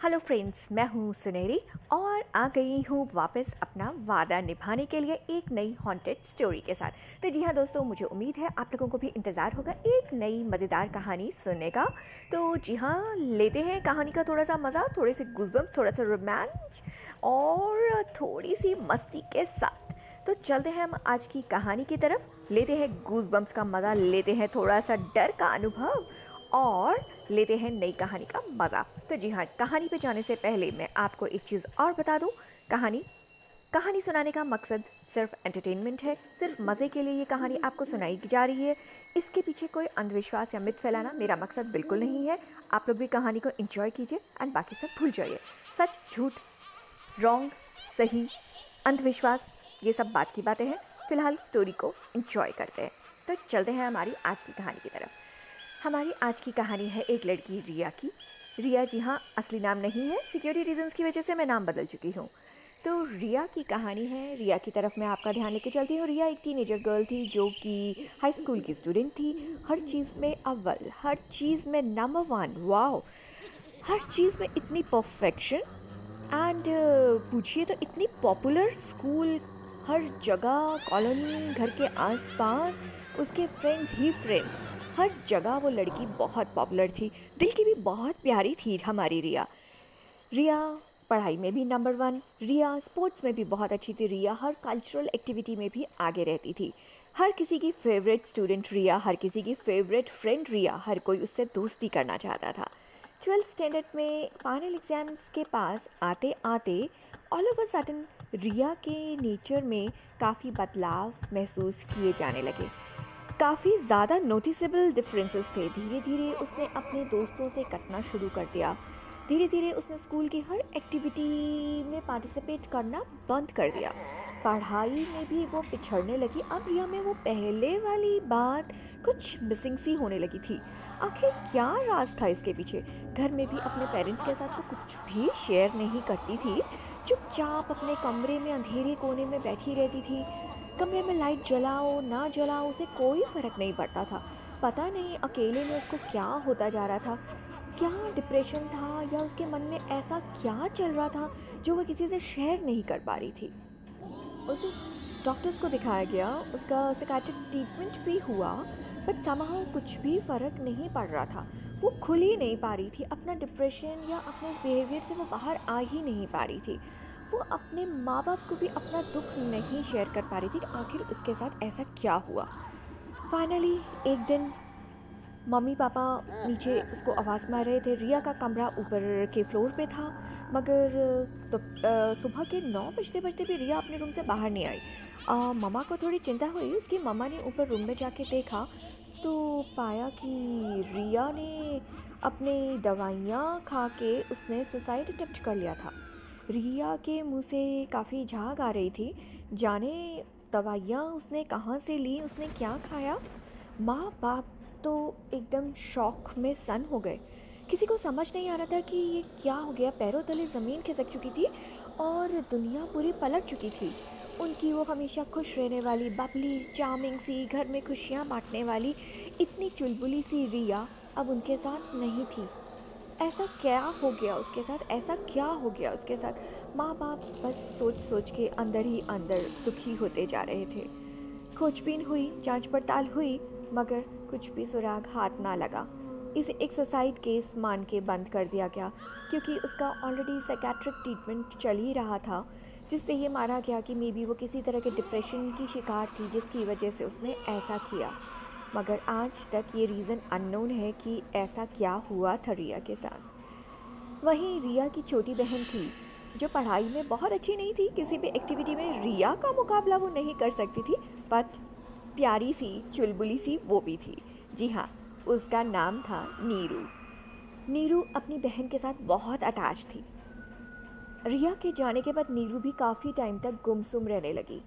Hello friends मैं हूँ सुनहरी और आ गई हूँ वापस अपना वादा निभाने के लिए एक नई हॉन्टेड स्टोरी के साथ। तो जी हाँ दोस्तों, मुझे उम्मीद है आप लोगों को भी इंतज़ार होगा एक नई मज़ेदार कहानी सुनने का। तो जी हाँ लेते हैं कहानी का थोड़ा सा मज़ा, थोड़े से गुजबम थोड़ा सा रोमांच और थोड़ी सी मस्ती के साथ। तो चलते हैं हम आज की कहानी की तरफ़, लेते हैं गूज बम्स का मज़ा, लेते हैं थोड़ा सा डर का अनुभव और लेते हैं नई कहानी का मज़ा। तो जी हाँ कहानी पे जाने से पहले मैं आपको एक चीज़ और बता दूँ। कहानी कहानी सुनाने का मकसद सिर्फ़ एंटरटेनमेंट है, सिर्फ़ मज़े के लिए ये कहानी आपको सुनाई जा रही है। इसके पीछे कोई अंधविश्वास या मिथ फैलाना मेरा मकसद बिल्कुल नहीं है। आप लोग भी कहानी को इन्जॉय कीजिए एंड बाकी सब भूल जाइए। सच, झूठ रॉन्ग सही, अंधविश्वास, ये सब बात की बातें हैं। फ़िलहाल स्टोरी को इन्जॉय करते हैं। तो चलते हैं हमारी आज की कहानी की तरफ़। हमारी आज की कहानी है एक लड़की, रिया की। रिया जी हाँ असली नाम नहीं है। सिक्योरिटी रीजंस की वजह से मैं नाम बदल चुकी हूँ। तो रिया की कहानी है। रिया की तरफ़ मैं आपका ध्यान लेके चलती हूँ। रिया एक टीनेजर गर्ल थी जो कि हाई स्कूल की स्टूडेंट थी। हर चीज़ में अव्वल, हर चीज़ में नंबर वन वाओ हर चीज़ में इतनी परफेक्शन एंड पूछिए तो इतनी पॉपुलर स्कूल हर जगह कॉलोनी घर के आसपास, उसके फ्रेंड्स ही फ्रेंड्स हर जगह वो लड़की बहुत पॉपुलर थी। दिल की भी बहुत प्यारी थी हमारी रिया। रिया पढ़ाई में भी नंबर वन रिया स्पोर्ट्स में भी बहुत अच्छी थी, रिया हर कल्चरल एक्टिविटी में भी आगे रहती थी। हर किसी की फेवरेट स्टूडेंट रिया, हर किसी की फेवरेट फ्रेंड रिया, हर कोई उससे दोस्ती करना चाहता था। ट्वेल्थ स्टैंडर्ड में फाइनल एग्ज़ाम्स के पास आते आते ऑल ओवर सडन रिया के नेचर में काफ़ी बदलाव महसूस किए जाने लगे। काफ़ी ज़्यादा नोटिसेबल डिफरेंसेस थे। धीरे धीरे उसने अपने दोस्तों से कटना शुरू कर दिया। धीरे धीरे उसने स्कूल की हर एक्टिविटी में पार्टिसिपेट करना बंद कर दिया। पढ़ाई में भी वो पिछड़ने लगी। अब रिया में वो पहले वाली बात कुछ मिसिंग सी होने लगी थी। आखिर क्या राज था इसके पीछे? घर में भी अपने पेरेंट्स के साथ तो कुछ भी शेयर नहीं करती थी। चुपचाप अपने कमरे में अंधेरे कोने में बैठी रहती थी। कमरे में लाइट जलाओ, ना जलाओ, उसे कोई फ़र्क नहीं पड़ता था। पता नहीं अकेले में उसको क्या होता जा रहा था। क्या डिप्रेशन था या उसके मन में ऐसा क्या चल रहा था जो वह किसी से शेयर नहीं कर पा रही थी? उसे डॉक्टर्स को दिखाया गया, उसका सिकाट्रिक ट्रीटमेंट भी हुआ बट समाह कुछ भी फ़र्क नहीं पड़ रहा था। वो खुल ही नहीं पा रही थी, अपना डिप्रेशन या अपने बिहेवियर से वो बाहर आ ही नहीं पा रही थी। वो अपने माँ बाप को भी अपना दुख नहीं शेयर कर पा रही थी आखिर उसके साथ ऐसा क्या हुआ। फाइनली एक दिन मम्मी पापा नीचे उसको आवाज़ मार रहे थे। रिया का कमरा ऊपर के फ्लोर पे था, मगर तो सुबह के नौ बजते बजते भी रिया अपने रूम से बाहर नहीं आई। मम्मा को थोड़ी चिंता हुई, उसकी मम्मा ने ऊपर रूम में जाके देखा तो पाया कि रिया ने अपनी दवाइयाँ खा के उसने सुसाइड अटेम्प्ट कर लिया था। रिया के मुँह से काफ़ी झाग आ रही थी। जाने दवाइयाँ उसने कहाँ से ली, उसने क्या खाया? माँ बाप तो एकदम शौक में सन हो गए। किसी को समझ नहीं आ रहा था कि ये क्या हो गया। पैरों तले ज़मीन खिसक चुकी थी और दुनिया पूरी पलट चुकी थी। उनकी वो हमेशा खुश रहने वाली, बबली चार्मिंग सी, घर में खुशियाँ बांटने वाली, इतनी चुलबुली सी रिया अब उनके साथ नहीं थी। ऐसा क्या हो गया उसके साथ? ऐसा क्या हो गया उसके साथ? माँ बाप बस सोच सोच के अंदर ही अंदर दुखी होते जा रहे थे। खोजबीन हुई, जाँच पड़ताल हुई, मगर कुछ भी सुराग हाथ ना लगा। इसे एक सुसाइड केस मान के बंद कर दिया गया, क्योंकि उसका ऑलरेडी साइकेट्रिक ट्रीटमेंट चल ही रहा था, जिससे ये माना गया कि मे बी वो किसी तरह के डिप्रेशन की शिकार थी, जिसकी वजह से उसने ऐसा किया। मगर आज तक ये रीज़न अननोन है कि ऐसा क्या हुआ था रिया के साथ। वहीं रिया की छोटी बहन थी, जो पढ़ाई में बहुत अच्छी नहीं थी, किसी भी एक्टिविटी में रिया का मुकाबला वो नहीं कर सकती थी बट प्यारी सी, चुलबुली सी वो भी थी। जी हाँ उसका नाम था नीरू। नीरू अपनी बहन के साथ बहुत अटैच थी। रिया के जाने के बाद नीरू भी काफ़ी टाइम तक गुमसुम रहने लगी।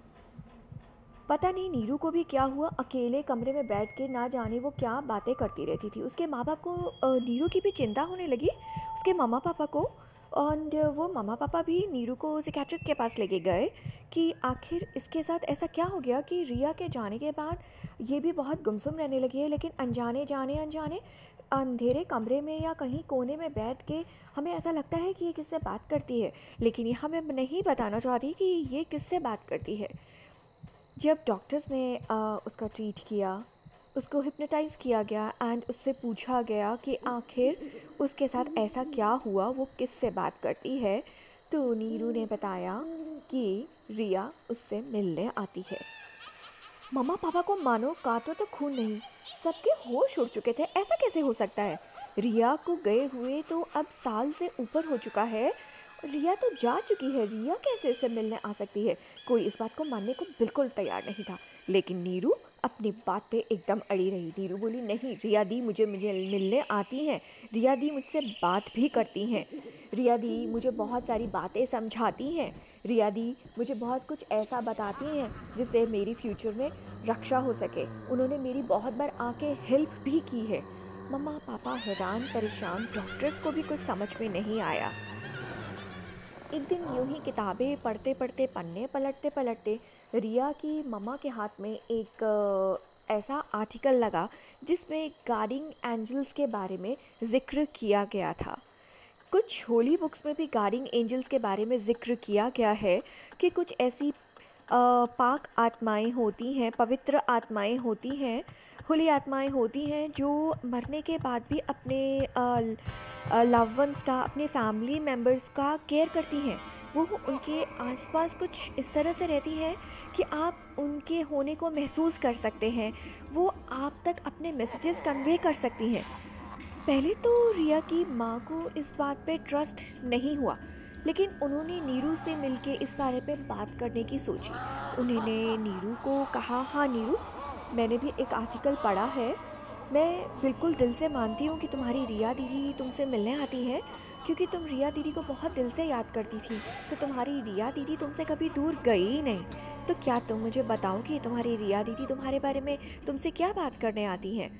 पता नहीं, नीरू को भी क्या हुआ, अकेले कमरे में बैठ के ना जाने वो क्या बातें करती रहती थी। उसके माँ बाप को नीरू की भी चिंता होने लगी, उसके मामा पापा को और वो मामा पापा भी नीरू को सिकैट्रिक के पास लेके गए कि आखिर इसके साथ ऐसा क्या हो गया कि रिया के जाने के बाद ये भी बहुत गुमसुम रहने लगी है, लेकिन अनजाने, जाने, अनजाने, अंधेरे कमरे में या कहीं कोने में बैठ के हमें ऐसा लगता है कि ये किससे बात करती है। लेकिन ये हमें नहीं बताना चाहती कि ये किससे बात करती है। जब डॉक्टर्स ने आ, उसका ट्रीट किया उसको हिप्नोटाइज़ किया गया एंड उससे पूछा गया कि आखिर उसके साथ ऐसा क्या हुआ वो किससे बात करती है तो नीरू ने बताया कि रिया उससे मिलने आती है। मम्मा पापा को मानो काटो तो खून नहीं सबके होश उड़ चुके थे ऐसा कैसे हो सकता है? रिया को गए हुए तो अब साल से ऊपर हो चुका है रिया तो जा चुकी है। रिया कैसे इससे मिलने आ सकती है? कोई इस बात को मानने को बिल्कुल तैयार नहीं था। लेकिन नीरू अपनी बात पे एकदम अड़ी रही। नीरू बोली, नहीं, रिया दी मुझे मुझे मिलने आती हैं। रिया दी मुझसे बात भी करती हैं। रिया दी मुझे बहुत सारी बातें समझाती हैं। रिया दी मुझे बहुत कुछ ऐसा बताती हैं जिससे मेरी फ्यूचर में रक्षा हो सके। उन्होंने मेरी बहुत बार आके हेल्प भी की है। मम्मा, पापा हैरान, परेशान, डॉक्टर्स को भी कुछ समझ में नहीं आया। एक दिन यूँ ही किताबें पढ़ते पढ़ते, पन्ने पलटते पलटते रिया की मम्मा के हाथ में एक ऐसा आर्टिकल लगा जिसमें गार्डिंग एंजल्स के बारे में ज़िक्र किया गया था। कुछ होली बुक्स में भी गार्डिंग एंजल्स के बारे में ज़िक्र किया गया है कि कुछ ऐसी पाक आत्माएँ होती हैं, पवित्र आत्माएँ होती हैं, खुली आत्माएँ होती हैं, जो मरने के बाद भी अपने लव वंस का, अपने फैमिली मेंबर्स का केयर करती हैं। वो उनके आसपास कुछ इस तरह से रहती है कि आप उनके होने को महसूस कर सकते हैं। वो आप तक अपने मैसेजेस कन्वे कर सकती हैं। पहले तो रिया की माँ को इस बात पे ट्रस्ट नहीं हुआ। लेकिन उन्होंने नीरू से मिलके इस बारे पे बात करने की सोची। उन्होंने नीरू को कहा हाँ नीरू, मैंने भी एक आर्टिकल पढ़ा है। मैं बिल्कुल दिल से मानती हूँ कि तुम्हारी रिया दीदी तुमसे मिलने आती है, क्योंकि तुम रिया दीदी को बहुत दिल से याद करती थी। तो तुम्हारी रिया दीदी तुमसे कभी दूर गई ही नहीं। तो क्या तुम मुझे बताओ कि तुम्हारी रिया दीदी तुम्हारे बारे में तुमसे क्या बात करने आती हैं?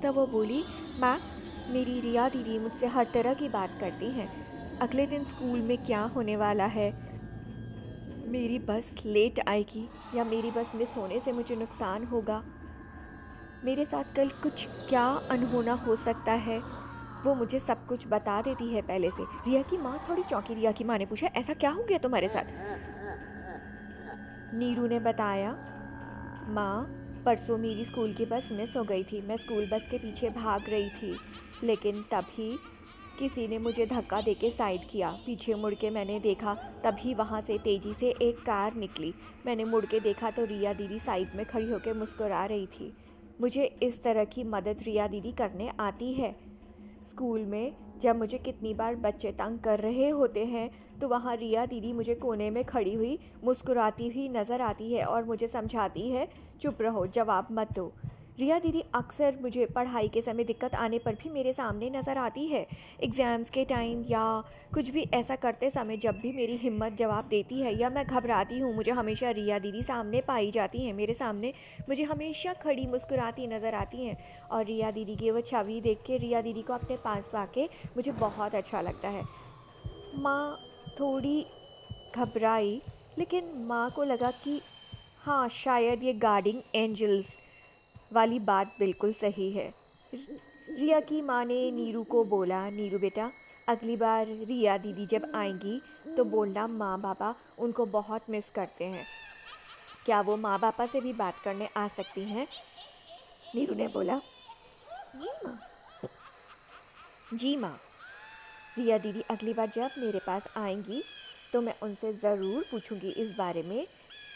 तब वो बोली माँ मेरी रिया दीदी मुझसे हर तरह की बात करती हैं। अगले दिन स्कूल में क्या होने वाला है? मेरी बस लेट आएगी या मेरी बस मिस होने से मुझे नुकसान होगा? मेरे साथ कल कुछ क्या अनहोना हो सकता है? वो मुझे सब कुछ बता देती है पहले से। रिया की माँ थोड़ी चौंकी, रिया की माँ ने पूछा, ऐसा क्या हो गया तुम्हारे साथ? नीरू ने बताया, माँ, परसों मेरी स्कूल की बस मिस हो गई थी। मैं स्कूल बस के पीछे भाग रही थी, लेकिन तभी किसी ने मुझे धक्का दे के साइड किया। पीछे मुड़ के मैंने देखा, तभी वहाँ से तेज़ी से एक कार निकली। मैंने मुड़ के देखा तो रिया दीदी साइड में खड़ी होकर मुस्कुरा रही थी। मुझे इस तरह की मदद रिया दीदी करने आती है। स्कूल में जब मुझे कितनी बार बच्चे तंग कर रहे होते हैं तो वहाँ रिया दीदी मुझे कोने में खड़ी हुई मुस्कुराती हुई नज़र आती है और मुझे समझाती है, चुप रहो, जवाब मत दो। रिया दीदी, अक्सर मुझे पढ़ाई के समय दिक्कत आने पर भी मेरे सामने नज़र आती है। एग्ज़ाम्स के टाइम या कुछ भी ऐसा करते समय जब भी मेरी हिम्मत जवाब देती है या मैं घबराती हूँ, मुझे हमेशा रिया दीदी सामने पाई जाती हैं। मेरे सामने मुझे हमेशा खड़ी मुस्कुराती नज़र आती हैं और रिया दीदी की वो छवि देख के, रिया दीदी को अपने पास पा के मुझे बहुत अच्छा लगता है। माँ थोड़ी घबराई, लेकिन माँ को लगा कि हाँ शायद ये गार्डिंग एंजल्स वाली बात बिल्कुल सही है। रिया की माँ ने नीरू को बोला, नीरू बेटा, अगली बार रिया दीदी जब आएँगी तो बोलना माँ बापा उनको बहुत मिस करते हैं। क्या वो माँ बापा से भी बात करने आ सकती हैं? नीरू ने बोला, जी माँ। जी माँ, रिया दीदी अगली बार जब मेरे पास आएँगी तो मैं उनसे ज़रूर पूछूँगी इस बारे में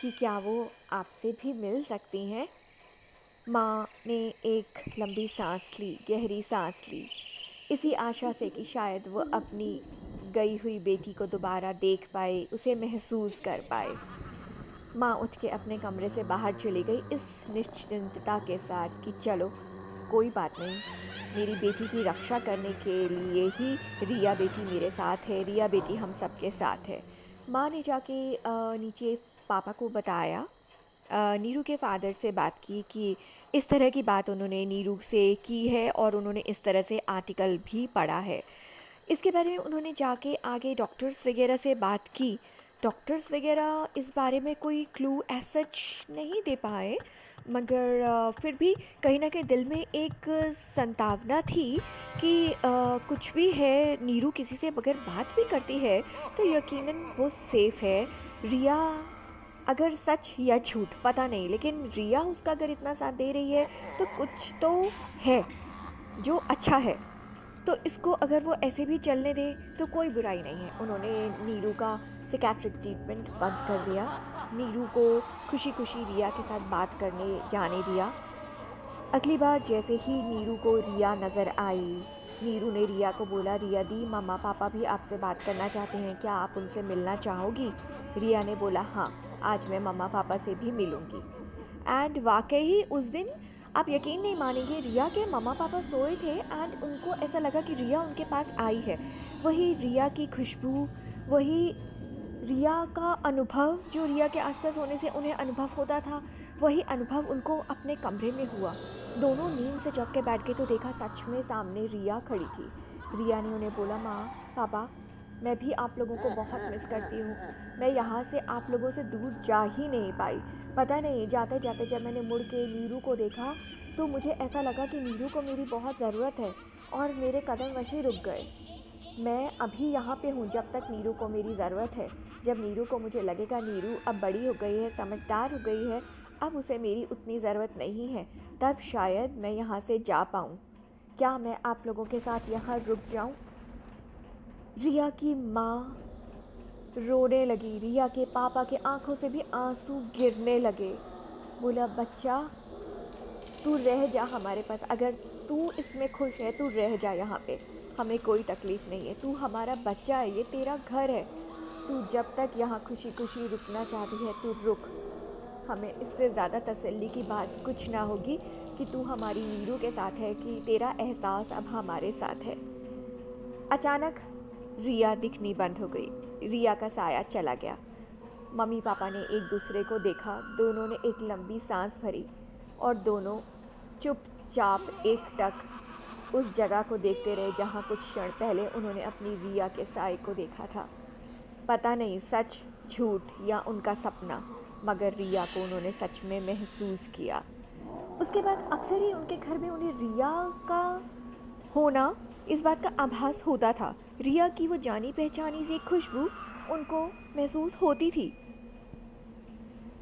कि क्या वो आपसे भी मिल सकती हैं? माँ ने एक लंबी सांस ली, गहरी सांस ली। इसी आशा से कि शायद वो अपनी गई हुई बेटी को दोबारा देख पाए, उसे महसूस कर पाए। माँ उठ के अपने कमरे से बाहर चली गई, इस निश्चिंतता के साथ कि चलो, कोई बात नहीं। मेरी बेटी की रक्षा करने के लिए ही रिया बेटी मेरे साथ है, रिया बेटी हम सबके साथ है। माँ ने जाके नीचे पापा को बताया। नीरू के फादर से बात की कि इस तरह की बात उन्होंने नीरू से की है और उन्होंने इस तरह से आर्टिकल भी पढ़ा है। इसके बारे में उन्होंने जाके आगे डॉक्टर्स वगैरह से बात की। डॉक्टर्स वगैरह इस बारे में कोई क्लू सच नहीं दे पाए मगर फिर भी कहीं ना कहीं दिल में एक संतावना थी कि आ, कुछ भी है नीरू किसी से अगर बात भी करती है तो यकीनन वो सेफ़ है। रिया अगर सच या झूठ, पता नहीं, लेकिन रिया उसका अगर इतना साथ दे रही है तो कुछ तो है जो अच्छा है। तो इसको अगर वो ऐसे भी चलने दे तो कोई बुराई नहीं है। उन्होंने नीरू का सिकैट्रिक ट्रीटमेंट बंद कर दिया। नीरू को खुशी खुशी रिया के साथ बात करने जाने दिया। अगली बार जैसे ही नीरू को रिया नज़र आई, नीरू ने रिया को बोला, रिया दी मामा पापा भी आपसे बात करना चाहते हैं, क्या आप उनसे मिलना चाहोगी? रिया ने बोला हाँ। आज मैं मम्मा पापा से भी मिलूँगी। एंड वाकई ही उस दिन आप यकीन नहीं मानेंगे, रिया के मम्मा पापा सोए थे एंड उनको ऐसा लगा कि रिया उनके पास आई है। वही रिया की खुशबू, वही रिया का अनुभव, जो रिया के आसपास होने से उन्हें अनुभव होता था, वही अनुभव उनको अपने कमरे में हुआ। दोनों नींद से जग के बैठ के तो देखा सच में सामने रिया खड़ी थी। रिया ने उन्हें बोला, माँ, पापा मैं भी आप लोगों को बहुत मिस करती हूँ। मैं यहाँ से आप लोगों से दूर जा ही नहीं पाई। पता नहीं, जाते जाते जब मैंने मुड़ के नीरू को देखा तो मुझे ऐसा लगा कि नीरू को मेरी बहुत ज़रूरत है और मेरे कदम वहीं रुक गए। मैं अभी यहाँ पे हूँ जब तक नीरू को मेरी ज़रूरत है। जब नीरू को मुझे लगेगा, नीरू, अब बड़ी हो गई है, समझदार हो गई है, अब उसे मेरी उतनी ज़रूरत नहीं है, तब शायद मैं यहाँ से जा पाऊँ। क्या मैं आप लोगों के साथ यहाँ रुक जाऊँ? रिया की माँ रोने लगी। रिया के पापा के आँखों से भी आँसू गिरने लगे। बोला, बच्चा, तू रह जा हमारे पास। अगर तू इसमें खुश है, तू रह जा यहाँ पे। हमें कोई तकलीफ़ नहीं है। तू हमारा बच्चा है, ये तेरा घर है। तू जब तक यहाँ खुशी खुशी रुकना चाहती है, तू रुक। हमें इससे ज़्यादा तसल्ली की बात कुछ ना होगी कि तू हमारी नीरू के साथ है, कि तेरा एहसास अब हमारे साथ है। अचानक रिया दिखनी बंद हो गई। रिया का साया चला गया। मम्मी पापा ने एक दूसरे को देखा। दोनों ने एक लंबी सांस भरी और दोनों चुपचाप एक टक उस जगह को देखते रहे जहाँ कुछ क्षण पहले उन्होंने अपनी रिया के साय को देखा था। पता नहीं सच, झूठ या उनका सपना, मगर रिया को उन्होंने सच में महसूस किया। उसके बाद अक्सर ही उनके घर में उन्हें रिया का होना इस बात का आभास होता था। रिया की वो जानी पहचानी सी खुशबू उनको महसूस होती थी।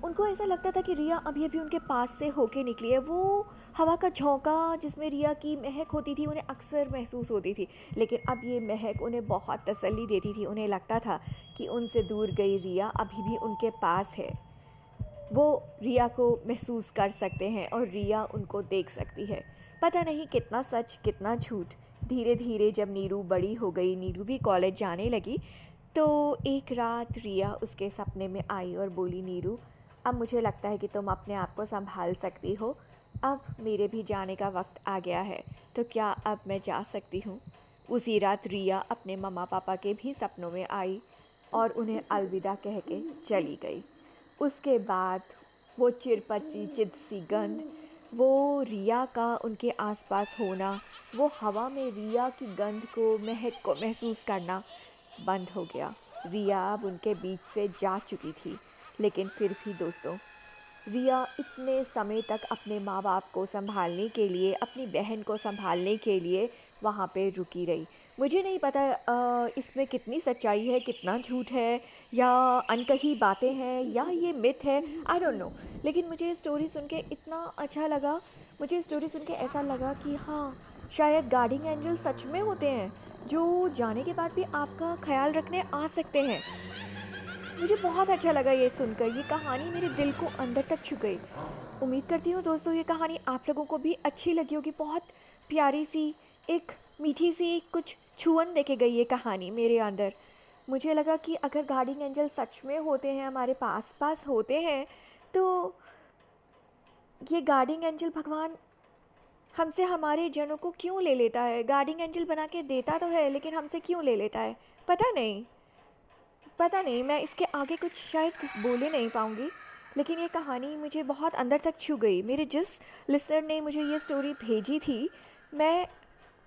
उनको ऐसा लगता था कि रिया अभी अभी उनके पास से होके निकली है। वो हवा का झोंका जिसमें रिया की महक होती थी, उन्हें अक्सर महसूस होती थी। लेकिन अब ये महक उन्हें बहुत तसल्ली देती थी। उन्हें लगता था कि उनसे दूर गई रिया अभी भी उनके पास है। वो रिया को महसूस कर सकते हैं और रिया उनको देख सकती है। पता नहीं कितना सच, कितना झूठ। धीरे धीरे जब नीरू बड़ी हो गई, नीरू भी कॉलेज जाने लगी तो एक रात रिया उसके सपने में आई और बोली, नीरू, अब मुझे लगता है कि तुम अपने आप को संभाल सकती हो। अब मेरे भी जाने का वक्त आ गया है तो क्या अब मैं जा सकती हूँ? उसी रात रिया अपने मम्मा पापा के भी सपनों में आई और उन्हें अलविदा कह के चली गई। उसके बाद वो चिरपची चिद सी गंध वो रिया का उनके आसपास होना, वो हवा में रिया की गंध को महक को महसूस करना बंद हो गया। रिया अब उनके बीच से जा चुकी थी, लेकिन फिर भी दोस्तों रिया इतने समय तक अपने माँ बाप को संभालने के लिए, अपनी बहन को संभालने के लिए वहाँ पे रुकी रही। मुझे नहीं पता इसमें कितनी सच्चाई है, कितना झूठ है, या अनकही बातें हैं, या ये मिथ है आई डोंट नो लेकिन मुझे स्टोरी सुन के इतना अच्छा लगा, मुझे स्टोरी सुन के ऐसा लगा कि हाँ शायद गार्डिंग एंजल सच में होते हैं, जो जाने के बाद भी आपका ख्याल रखने आ सकते हैं। मुझे बहुत अच्छा लगा ये सुनकर। ये कहानी मेरे दिल को अंदर तक छू गई। उम्मीद करती हूँ दोस्तों, ये कहानी आप लोगों को भी अच्छी लगी होगी। बहुत प्यारी सी, एक मीठी सी, कुछ छुअन देखे गई ये कहानी मेरे अंदर। मुझे लगा कि अगर गार्डिंग एंजल सच में होते हैं, हमारे पास पास होते हैं तो ये गार्डिंग एंजल भगवान हमसे हमारे जनों को क्यों ले लेता है? गार्डिंग एंजल बना के देता तो है, लेकिन हमसे क्यों ले लेता है? पता नहीं। पता नहीं मैं इसके आगे कुछ शायद बोले नहीं पाऊँगी। लेकिन ये कहानी मुझे बहुत अंदर तक छू गई। मेरे जिस लिसनर ने मुझे ये स्टोरी भेजी थी मैं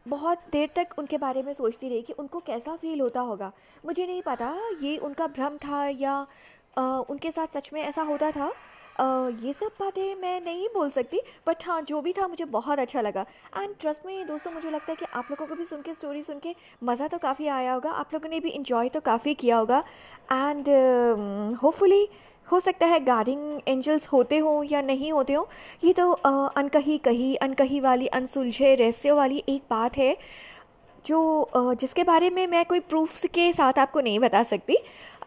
बहुत देर तक उनके बारे में सोचती रही कि उनको कैसा फ़ील होता होगा। मुझे नहीं पता ये उनका भ्रम था या आ, उनके साथ सच में ऐसा होता था। ये सब बातें मैं नहीं बोल सकती बट हाँ जो भी था मुझे बहुत अच्छा लगा। एंड ट्रस्ट में दोस्तों, मुझे लगता है कि आप लोगों को भी सुन के स्टोरी सुन के मज़ा तो काफ़ी आया होगा। आप लोगों ने भी इन्जॉय तो काफ़ी किया होगा। एंड होपफुली हो सकता है गार्डिंग एंजल्स होते हों या नहीं होते हों। ये तो अनकही कही अनकही वाली, अनसुलझे रहस्यों वाली एक बात है। जो जिसके बारे में मैं कोई प्रूफ्स के साथ आपको नहीं बता सकती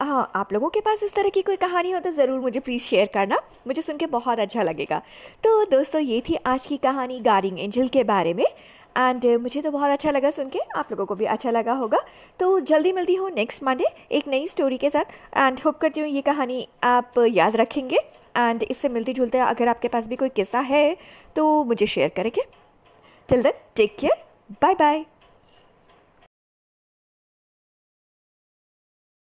हाँ आप लोगों के पास इस तरह की कोई कहानी हो तो ज़रूर मुझे प्लीज़ शेयर करना। मुझे सुन के बहुत अच्छा लगेगा। तो दोस्तों, ये थी आज की कहानी गार्डिंग एंजल के बारे में। एंड मुझे तो बहुत अच्छा लगा सुन के। आप लोगों को भी अच्छा लगा होगा। तो जल्दी मिलती हूँ नेक्स्ट मंडे एक नई स्टोरी के साथ। एंड होप करती हूँ ये कहानी आप याद रखेंगे। एंड इससे मिलते जुलते अगर आपके पास भी कोई किस्सा है तो मुझे शेयर करेंगे। Till then take care bye bye